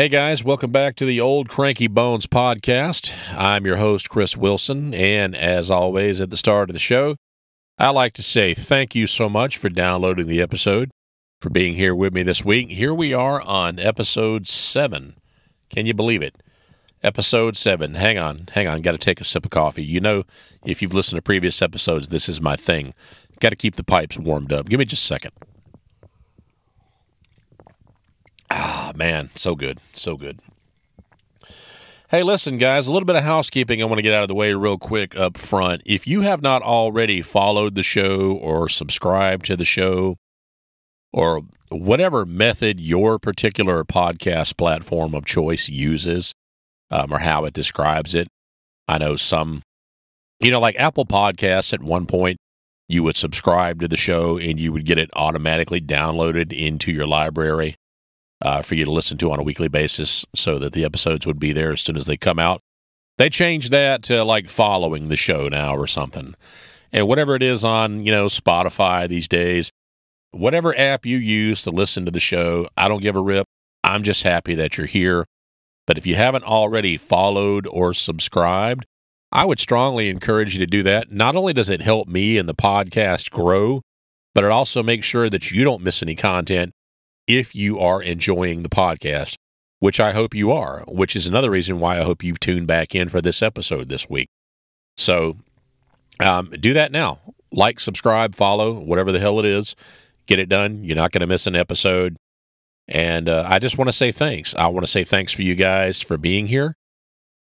Hey guys, welcome back to the Old Cranky Bones podcast. I'm your host, Chris Wilson, and as always at the start of the show, I like to say thank you so much for downloading the episode, for being here with me this week. Here we are on episode seven. Can you believe it? Episode seven. Hang on, hang on, got to take a sip of coffee. You know, if you've listened to previous episodes, this is my thing. Got to keep the pipes warmed up. Give me just a second. Man, so good. So good. Hey, listen, guys, a little bit of housekeeping I want to get out of the way real quick up front. If you have not already followed the show or subscribed to the show or whatever method your particular podcast platform of choice uses um, or how it describes it, I know some, you know, like Apple Podcasts at one point, you would subscribe to the show and you would get it automatically downloaded into your library uh, for you to listen to on a weekly basis so that the episodes would be there as soon as they come out. They changed that to like following the show now or something. And whatever it is on, you know, Spotify these days, whatever app you use to listen to the show, I don't give a rip. I'm just happy that you're here. But if you haven't already followed or subscribed, I would strongly encourage you to do that. Not only does it help me and the podcast grow, but it also makes sure that you don't miss any content if you are enjoying the podcast, which I hope you are, which is another reason why I hope you've tuned back in for this episode this week. So um, do that now. Like, subscribe, follow, whatever the hell it is. Get it done. You're not going to miss an episode. And uh, I just want to say thanks. I want to say thanks for you guys for being here.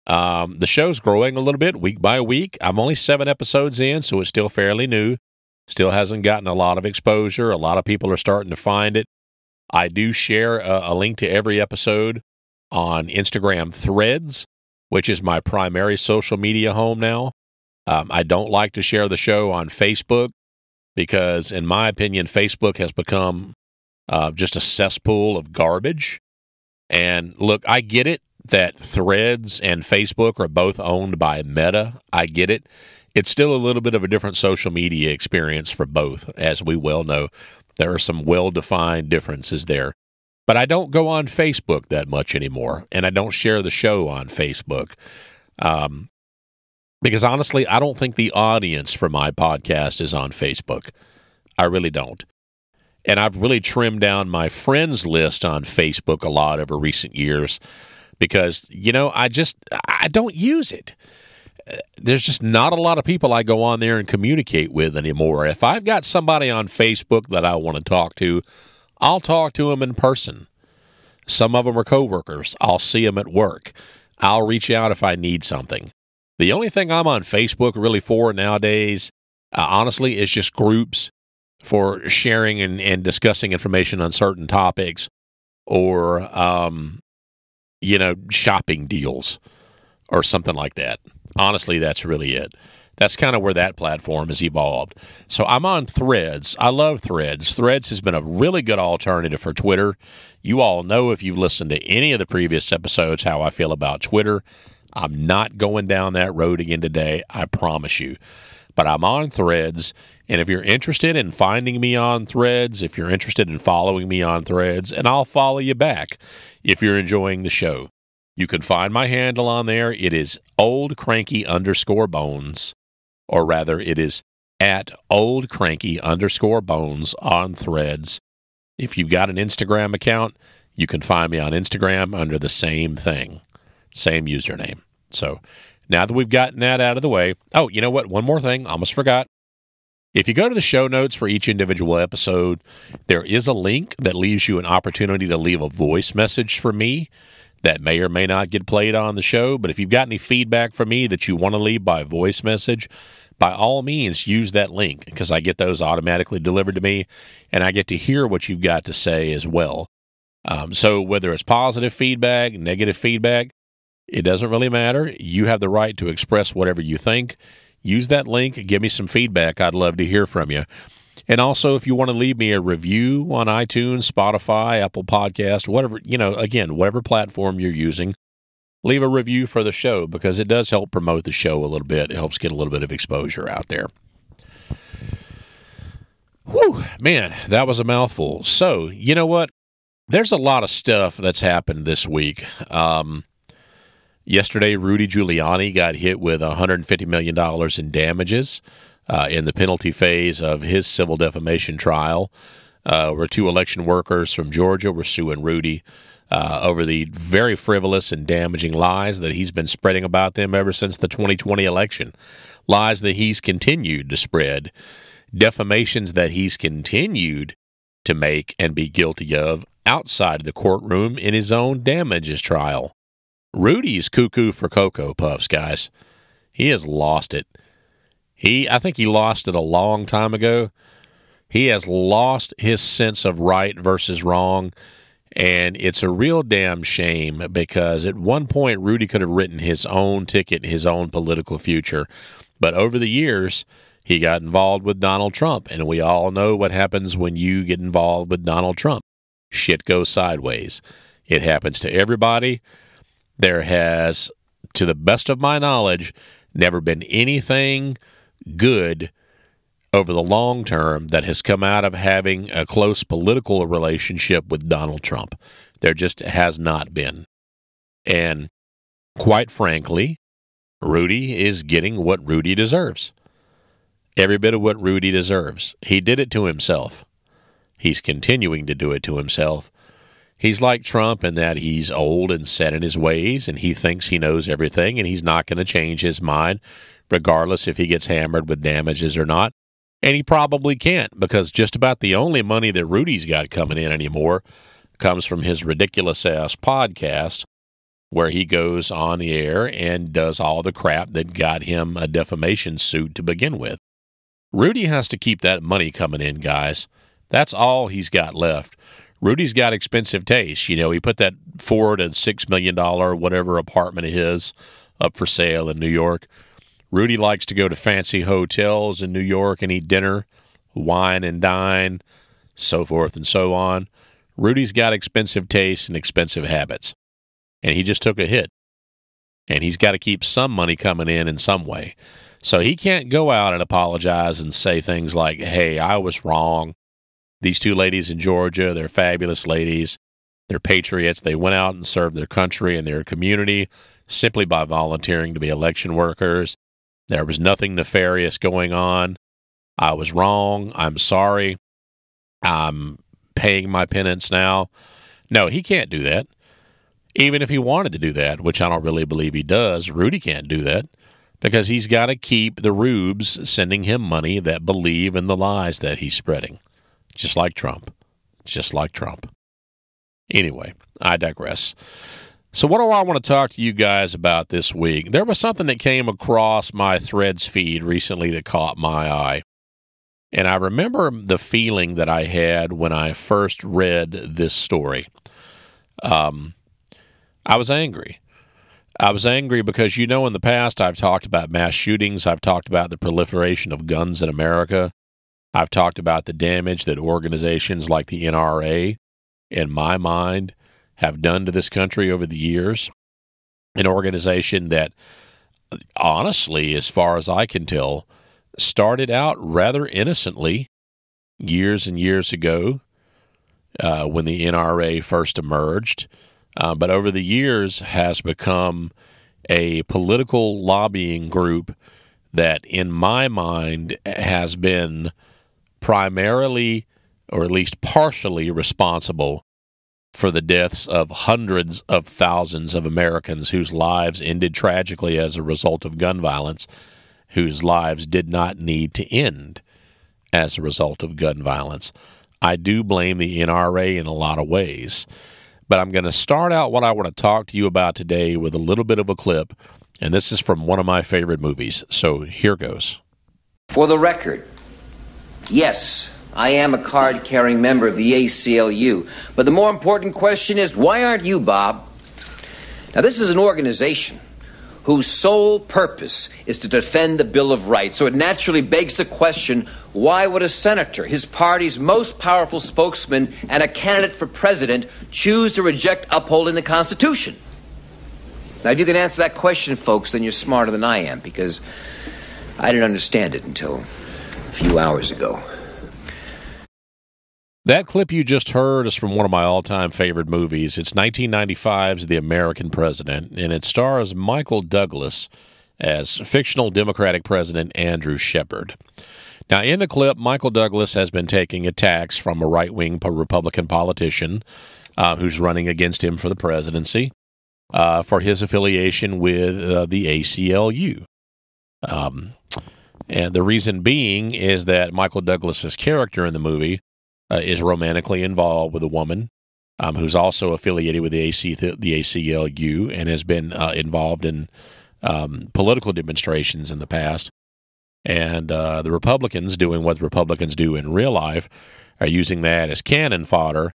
Um, the show's growing a little bit week by week. I'm only seven episodes in, so it's still fairly new. Still hasn't gotten a lot of exposure. A lot of people are starting to find it. I do share a, a link to every episode on Instagram Threads, which is my primary social media home now. Um, I don't like to share the show on Facebook because, in my opinion, Facebook has become uh, just a cesspool of garbage. And look, I get it that Threads and Facebook are both owned by Meta. I get it. It's still a little bit of a different social media experience for both, as we well know. There are some well defined differences there. But I don't go on Facebook that much anymore, and I don't share the show on Facebook. Um, because honestly, I don't think the audience for my podcast is on Facebook. I really don't. And I've really trimmed down my friends list on Facebook a lot over recent years because, you know, I just I don't use it there's just not a lot of people I go on there and communicate with anymore. If I've got somebody on Facebook that I want to talk to, I'll talk to them in person. Some of them are coworkers. I'll see them at work. I'll reach out if I need something. The only thing I'm on Facebook really for nowadays, uh, honestly, is just groups for sharing and, and discussing information on certain topics or, um, you know, shopping deals or something like that. Honestly, that's really it. That's kind of where that platform has evolved. So I'm on Threads. I love Threads. Threads has been a really good alternative for Twitter. You all know if you've listened to any of the previous episodes how I feel about Twitter. I'm not going down that road again today, I promise you. But I'm on Threads. And if you're interested in finding me on Threads, if you're interested in following me on Threads, and I'll follow you back if you're enjoying the show. You can find my handle on there. It is old cranky underscore bones, or rather, it is at old cranky underscore bones on threads. If you've got an Instagram account, you can find me on Instagram under the same thing, same username. So now that we've gotten that out of the way, oh, you know what? One more thing, almost forgot. If you go to the show notes for each individual episode, there is a link that leaves you an opportunity to leave a voice message for me that may or may not get played on the show. But if you've got any feedback from me that you want to leave by voice message, by all means use that link because I get those automatically delivered to me and I get to hear what you've got to say as well. Um, so whether it's positive feedback, negative feedback, it doesn't really matter. You have the right to express whatever you think. Use that link, give me some feedback. I'd love to hear from you. And also, if you want to leave me a review on iTunes, Spotify, Apple Podcast, whatever, you know, again, whatever platform you're using, leave a review for the show because it does help promote the show a little bit. It helps get a little bit of exposure out there. Whew, man, that was a mouthful. So, you know what? there's a lot of stuff that's happened this week. Um, yesterday, Rudy Giuliani got hit with $150 million in damages uh, in the penalty phase of his civil defamation trial, uh, where two election workers from Georgia were suing Rudy. Uh, over the very frivolous and damaging lies that he's been spreading about them ever since the 2020 election. Lies that he's continued to spread, defamations that he's continued to make and be guilty of outside the courtroom in his own damages trial. Rudy is cuckoo for Cocoa Puffs, guys. He has lost it. He, I think he lost it a long time ago. He has lost his sense of right versus wrong. And it's a real damn shame because at one point, Rudy could have written his own ticket, his own political future. But over the years, he got involved with Donald Trump. And we all know what happens when you get involved with Donald Trump shit goes sideways. It happens to everybody. There has, to the best of my knowledge, never been anything good over the long term that has come out of having a close political relationship with Donald Trump. There just has not been. And quite frankly, Rudy is getting what Rudy deserves. Every bit of what Rudy deserves. He did it to himself. He's continuing to do it to himself. He's like Trump in that he's old and set in his ways, and he thinks he knows everything, and he's not going to change his mind, regardless if he gets hammered with damages or not. And he probably can't, because just about the only money that Rudy's got coming in anymore comes from his ridiculous ass podcast, where he goes on the air and does all the crap that got him a defamation suit to begin with. Rudy has to keep that money coming in, guys. That's all he's got left. Rudy's got expensive taste. You know, he put that four to six million dollar whatever apartment of his up for sale in New York. Rudy likes to go to fancy hotels in New York and eat dinner, wine and dine, so forth and so on. Rudy's got expensive tastes and expensive habits. And he just took a hit. And he's got to keep some money coming in in some way. So he can't go out and apologize and say things like, hey, I was wrong these two ladies in Georgia, they're fabulous ladies. They're patriots. They went out and served their country and their community simply by volunteering to be election workers. There was nothing nefarious going on. I was wrong. I'm sorry. I'm paying my penance now. No, he can't do that. Even if he wanted to do that, which I don't really believe he does, Rudy can't do that because he's got to keep the rubes sending him money that believe in the lies that he's spreading just like Trump. Just like Trump. Anyway, I digress. So, what do I want to talk to you guys about this week? There was something that came across my threads feed recently that caught my eye. And I remember the feeling that I had when I first read this story. Um, I was angry. I was angry because, you know, in the past I've talked about mass shootings, I've talked about the proliferation of guns in America. I've talked about the damage that organizations like the NRA, in my mind, have done to this country over the years. An organization that, honestly, as far as I can tell, started out rather innocently years and years ago uh, when the NRA first emerged, uh, but over the years has become a political lobbying group that, in my mind, has been primarily or at least partially responsible for the deaths of hundreds of thousands of Americans whose lives ended tragically as a result of gun violence, whose lives did not need to end as a result of gun violence. I do blame the NRA in a lot of ways. But I'm going to start out what I want to talk to you about today with a little bit of a clip, and this is from one of my favorite movies. So here goes. For the record, Yes, I am a card carrying member of the ACLU. But the more important question is why aren't you, Bob? Now, this is an organization whose sole purpose is to defend the Bill of Rights. So it naturally begs the question why would a senator, his party's most powerful spokesman, and a candidate for president choose to reject upholding the Constitution? Now, if you can answer that question, folks, then you're smarter than I am because I didn't understand it until a few hours ago. That clip you just heard is from one of my all time favorite movies. It's 1995's The American President, and it stars Michael Douglas as fictional Democratic President Andrew Shepherd. Now, in the clip, Michael Douglas has been taking attacks from a right wing Republican politician uh, who's running against him for the presidency uh, for his affiliation with uh, the ACLU. Um, and the reason being is that Michael Douglas's character in the movie uh, is romantically involved with a woman um, who's also affiliated with the AC the ACLU and has been uh, involved in um, political demonstrations in the past. And uh, the Republicans, doing what Republicans do in real life, are using that as cannon fodder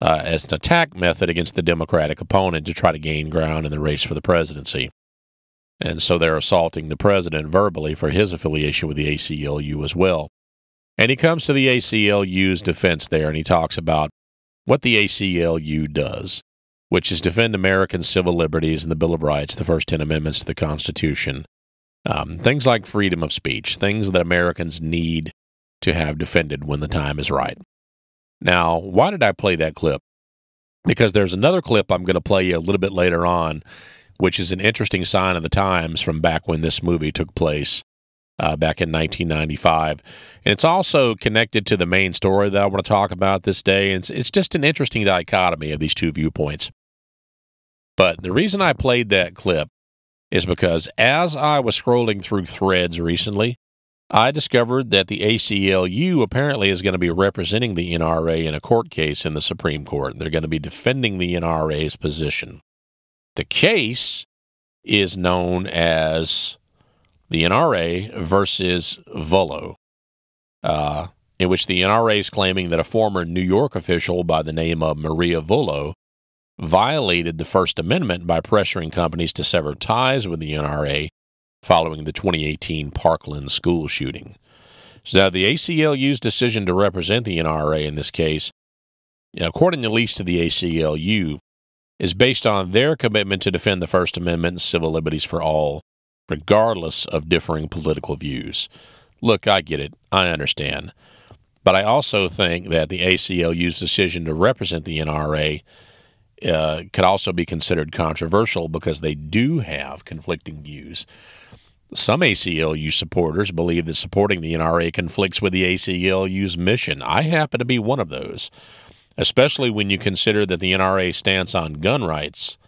uh, as an attack method against the Democratic opponent to try to gain ground in the race for the presidency. And so they're assaulting the president verbally for his affiliation with the ACLU as well. And he comes to the ACLU's defense there and he talks about what the ACLU does, which is defend American civil liberties and the Bill of Rights, the first 10 amendments to the Constitution. Um, things like freedom of speech, things that Americans need to have defended when the time is right. Now, why did I play that clip? Because there's another clip I'm going to play you a little bit later on, which is an interesting sign of the times from back when this movie took place uh, back in 1995. And it's also connected to the main story that I want to talk about this day. And it's, it's just an interesting dichotomy of these two viewpoints. But the reason I played that clip is because as I was scrolling through threads recently, I discovered that the ACLU apparently is going to be representing the NRA in a court case in the Supreme Court. They're going to be defending the NRA's position. The case is known as the NRA versus Vullo, uh, in which the NRA is claiming that a former New York official by the name of Maria Vullo violated the First Amendment by pressuring companies to sever ties with the NRA following the 2018 Parkland school shooting. So the ACLU's decision to represent the NRA in this case, according at least to the ACLU, is based on their commitment to defend the First Amendment and civil liberties for all regardless of differing political views. Look, I get it. I understand. But I also think that the ACLU's decision to represent the NRA uh, could also be considered controversial because they do have conflicting views. Some ACLU supporters believe that supporting the NRA conflicts with the ACLU's mission. I happen to be one of those, especially when you consider that the NRA stance on gun rights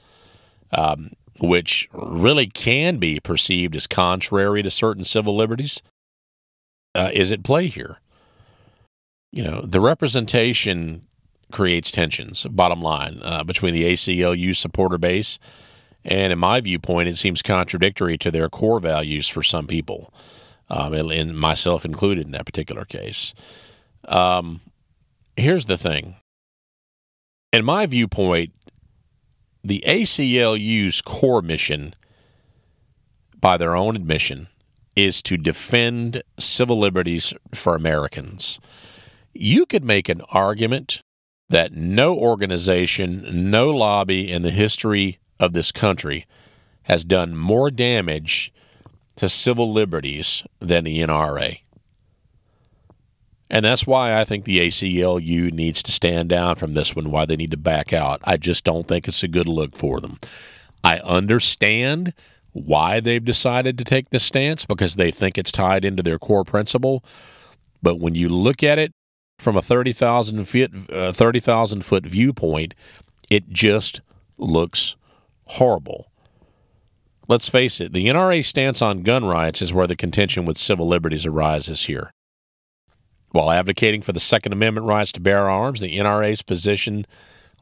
um, which really can be perceived as contrary to certain civil liberties, uh, is at play here. You know, the representation creates tensions, bottom line, uh, between the ACLU supporter base. And in my viewpoint, it seems contradictory to their core values for some people, um, and myself included in that particular case. Um, here's the thing. In my viewpoint, the ACLU's core mission, by their own admission, is to defend civil liberties for Americans. You could make an argument that no organization, no lobby in the history of this country has done more damage to civil liberties than the NRA. And that's why I think the ACLU needs to stand down from this one, why they need to back out. I just don't think it's a good look for them. I understand why they've decided to take this stance because they think it's tied into their core principle. But when you look at it from a 30,000 foot, uh, 30, foot viewpoint, it just looks horrible. Let's face it, the NRA stance on gun rights is where the contention with civil liberties arises here. While advocating for the Second Amendment rights to bear arms, the NRA's position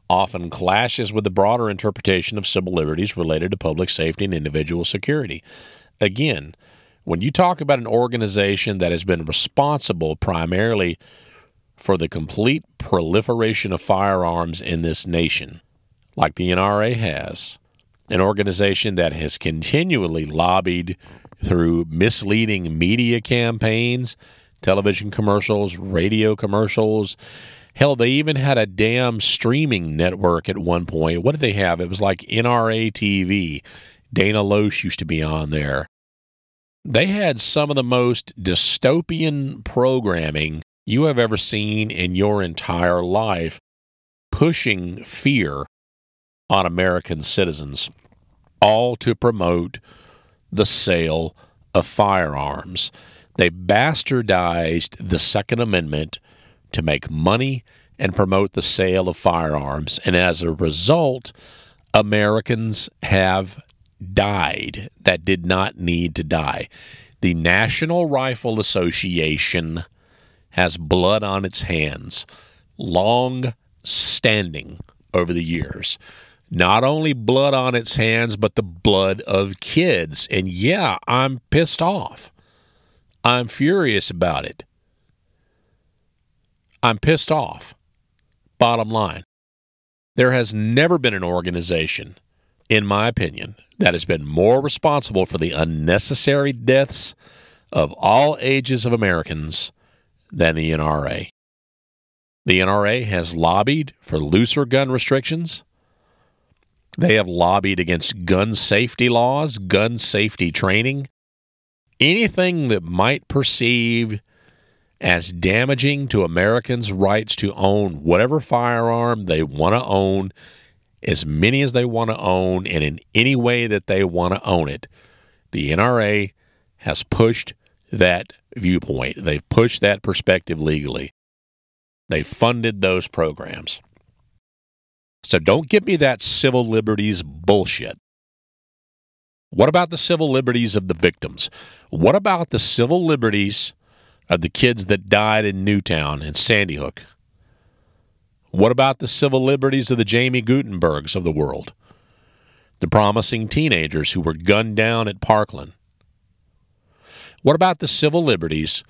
often clashes with the broader interpretation of civil liberties related to public safety and individual security. Again, when you talk about an organization that has been responsible primarily for the complete proliferation of firearms in this nation, like the NRA has, an organization that has continually lobbied through misleading media campaigns television commercials, radio commercials. Hell, they even had a damn streaming network at one point. What did they have? It was like NRA TV. Dana Loesch used to be on there. They had some of the most dystopian programming you have ever seen in your entire life pushing fear on American citizens, all to promote the sale of firearms. They bastardized the Second Amendment to make money and promote the sale of firearms. And as a result, Americans have died that did not need to die. The National Rifle Association has blood on its hands, long standing over the years. Not only blood on its hands, but the blood of kids. And yeah, I'm pissed off. I'm furious about it. I'm pissed off. Bottom line, there has never been an organization, in my opinion, that has been more responsible for the unnecessary deaths of all ages of Americans than the NRA. The NRA has lobbied for looser gun restrictions. They have lobbied against gun safety laws, gun safety training, anything that might perceive as damaging to Americans' rights to own whatever firearm they want to own, as many as they want to own, and in any way that they want to own it. The NRA has pushed that viewpoint. They've pushed that perspective legally. They funded those programs. So don't give me that civil liberties bullshit. What about the civil liberties of the victims? What about the civil liberties of the kids that died in Newtown and Sandy Hook? What about the civil liberties of the Jaime Guttenbergs of the world? The promising teenagers who were gunned down at Parkland? What about the civil liberties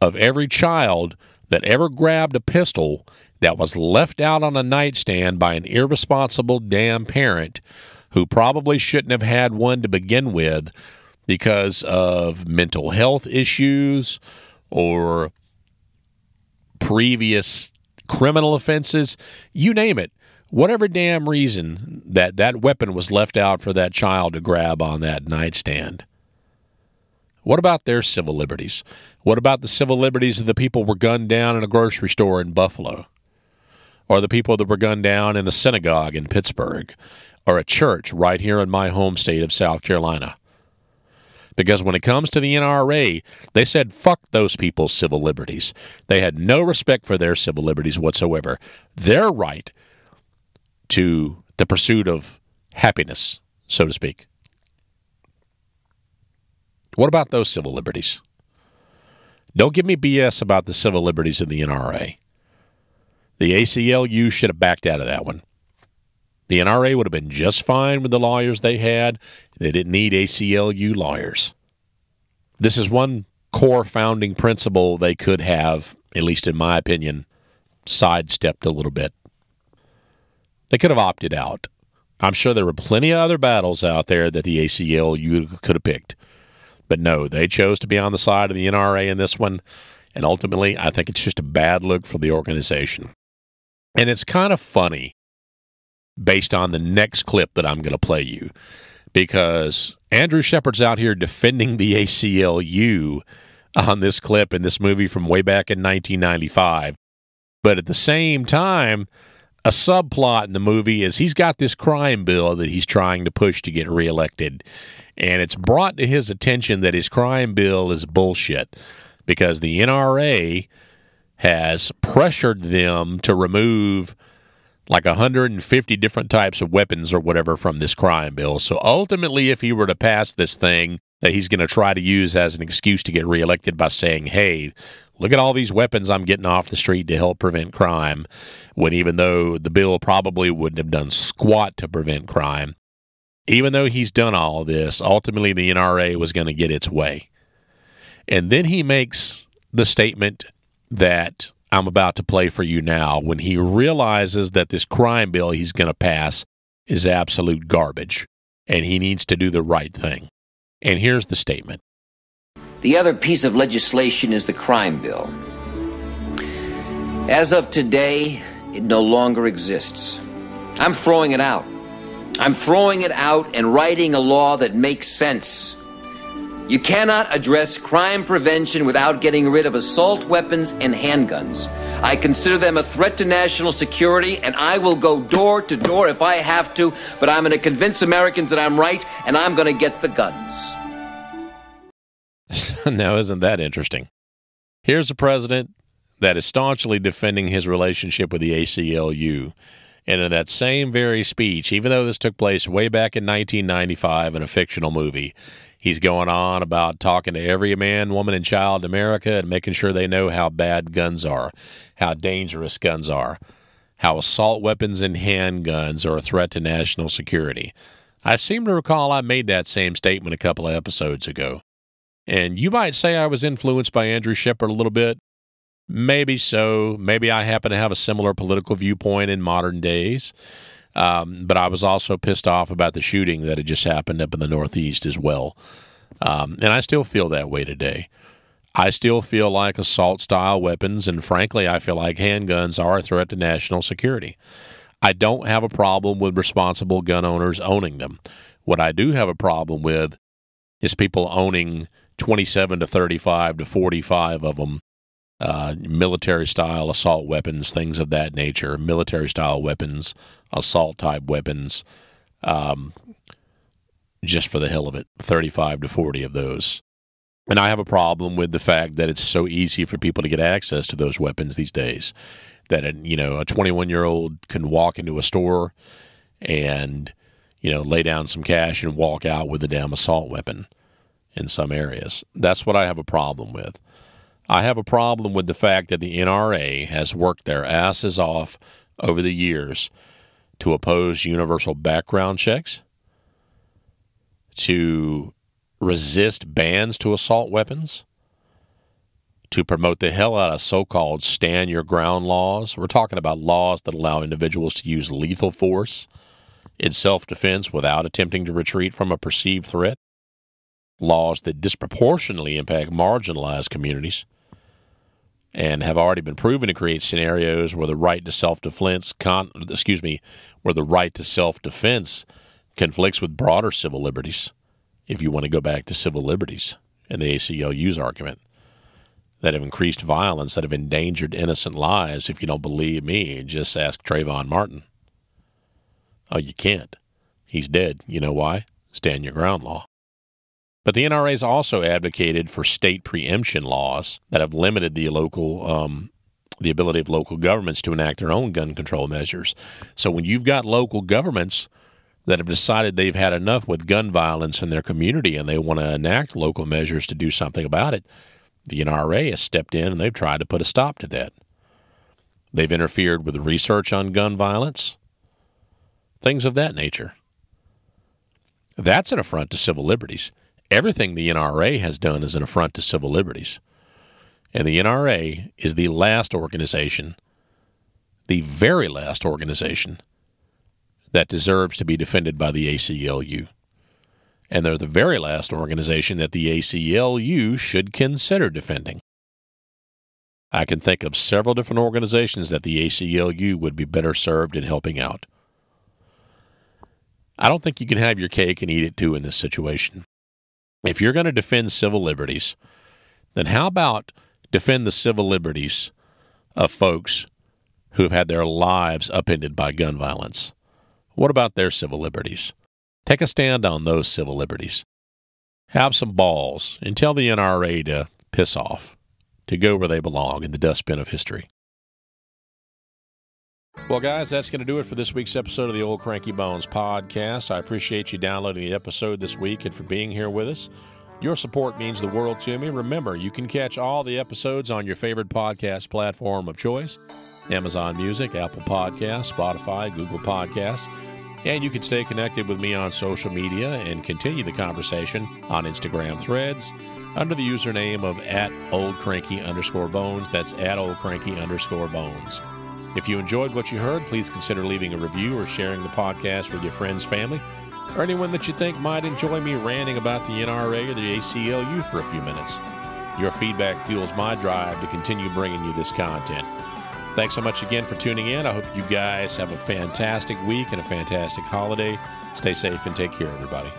of every child that ever grabbed a pistol that was left out on a nightstand by an irresponsible damn parent who probably shouldn't have had one to begin with because of mental health issues or previous criminal offenses, you name it. Whatever damn reason that that weapon was left out for that child to grab on that nightstand. What about their civil liberties? What about the civil liberties of the people were gunned down in a grocery store in Buffalo? Or the people that were gunned down in a synagogue in Pittsburgh? Or a church right here in my home state of South Carolina? Because when it comes to the NRA, they said fuck those people's civil liberties. They had no respect for their civil liberties whatsoever. Their right to the pursuit of happiness, so to speak. What about those civil liberties? Don't give me BS about the civil liberties of the NRA. The ACLU should have backed out of that one. The NRA would have been just fine with the lawyers they had. They didn't need ACLU lawyers. This is one core founding principle they could have, at least in my opinion, sidestepped a little bit. They could have opted out. I'm sure there were plenty of other battles out there that the ACLU could have picked. But no, they chose to be on the side of the NRA in this one. And ultimately, I think it's just a bad look for the organization. And it's kind of funny based on the next clip that I'm going to play you because Andrew Shepherd's out here defending the ACLU on this clip in this movie from way back in 1995. But at the same time, a subplot in the movie is he's got this crime bill that he's trying to push to get reelected. And it's brought to his attention that his crime bill is bullshit because the NRA has pressured them to remove like 150 different types of weapons or whatever from this crime bill. So ultimately, if he were to pass this thing that he's going to try to use as an excuse to get reelected by saying, hey, look at all these weapons I'm getting off the street to help prevent crime, when even though the bill probably wouldn't have done squat to prevent crime, even though he's done all this, ultimately the NRA was going to get its way. And then he makes the statement that I'm about to play for you now when he realizes that this crime bill he's going to pass is absolute garbage and he needs to do the right thing. And here's the statement The other piece of legislation is the crime bill. As of today, it no longer exists. I'm throwing it out. I'm throwing it out and writing a law that makes sense. You cannot address crime prevention without getting rid of assault weapons and handguns. I consider them a threat to national security, and I will go door to door if I have to, but I'm going to convince Americans that I'm right, and I'm going to get the guns. now, isn't that interesting? Here's a president that is staunchly defending his relationship with the ACLU. And in that same very speech, even though this took place way back in 1995 in a fictional movie, he's going on about talking to every man, woman, and child in America and making sure they know how bad guns are, how dangerous guns are, how assault weapons and handguns are a threat to national security. I seem to recall I made that same statement a couple of episodes ago. And you might say I was influenced by Andrew Shepherd a little bit. Maybe so. Maybe I happen to have a similar political viewpoint in modern days. Um, but I was also pissed off about the shooting that had just happened up in the Northeast as well. Um, and I still feel that way today. I still feel like assault style weapons, and frankly, I feel like handguns are a threat to national security. I don't have a problem with responsible gun owners owning them. What I do have a problem with is people owning 27 to 35 to 45 of them uh, military style assault weapons, things of that nature, military style weapons, assault type weapons, um, just for the hell of it, 35 to 40 of those. And I have a problem with the fact that it's so easy for people to get access to those weapons these days. That, you know, a 21 year old can walk into a store and, you know, lay down some cash and walk out with a damn assault weapon in some areas. That's what I have a problem with. I have a problem with the fact that the NRA has worked their asses off over the years to oppose universal background checks, to resist bans to assault weapons, to promote the hell out of so called stand your ground laws. We're talking about laws that allow individuals to use lethal force in self defense without attempting to retreat from a perceived threat laws that disproportionately impact marginalized communities and have already been proven to create scenarios where the right to self-defense con- excuse me where the right to self-defense conflicts with broader civil liberties if you want to go back to civil liberties and the ACLU's argument that have increased violence that have endangered innocent lives if you don't believe me just ask Trayvon Martin. Oh you can't. He's dead. You know why? Stand your ground law but the NRA has also advocated for state preemption laws that have limited the local um, the ability of local governments to enact their own gun control measures. So when you've got local governments that have decided they've had enough with gun violence in their community and they want to enact local measures to do something about it, the NRA has stepped in and they've tried to put a stop to that. They've interfered with research on gun violence, things of that nature. That's an affront to civil liberties everything the NRA has done is an affront to civil liberties. And the NRA is the last organization, the very last organization, that deserves to be defended by the ACLU. And they're the very last organization that the ACLU should consider defending. I can think of several different organizations that the ACLU would be better served in helping out. I don't think you can have your cake and eat it too in this situation if you're going to defend civil liberties, then how about defend the civil liberties of folks who have had their lives upended by gun violence? What about their civil liberties? Take a stand on those civil liberties. Have some balls and tell the NRA to piss off, to go where they belong in the dustbin of history. Well, guys, that's going to do it for this week's episode of the Old Cranky Bones podcast. I appreciate you downloading the episode this week and for being here with us. Your support means the world to me. Remember, you can catch all the episodes on your favorite podcast platform of choice Amazon Music, Apple Podcasts, Spotify, Google Podcasts. And you can stay connected with me on social media and continue the conversation on Instagram threads under the username of at old cranky underscore bones. That's at old cranky underscore bones. If you enjoyed what you heard, please consider leaving a review or sharing the podcast with your friends, family, or anyone that you think might enjoy me ranting about the NRA or the ACLU for a few minutes. Your feedback fuels my drive to continue bringing you this content. Thanks so much again for tuning in. I hope you guys have a fantastic week and a fantastic holiday. Stay safe and take care, everybody.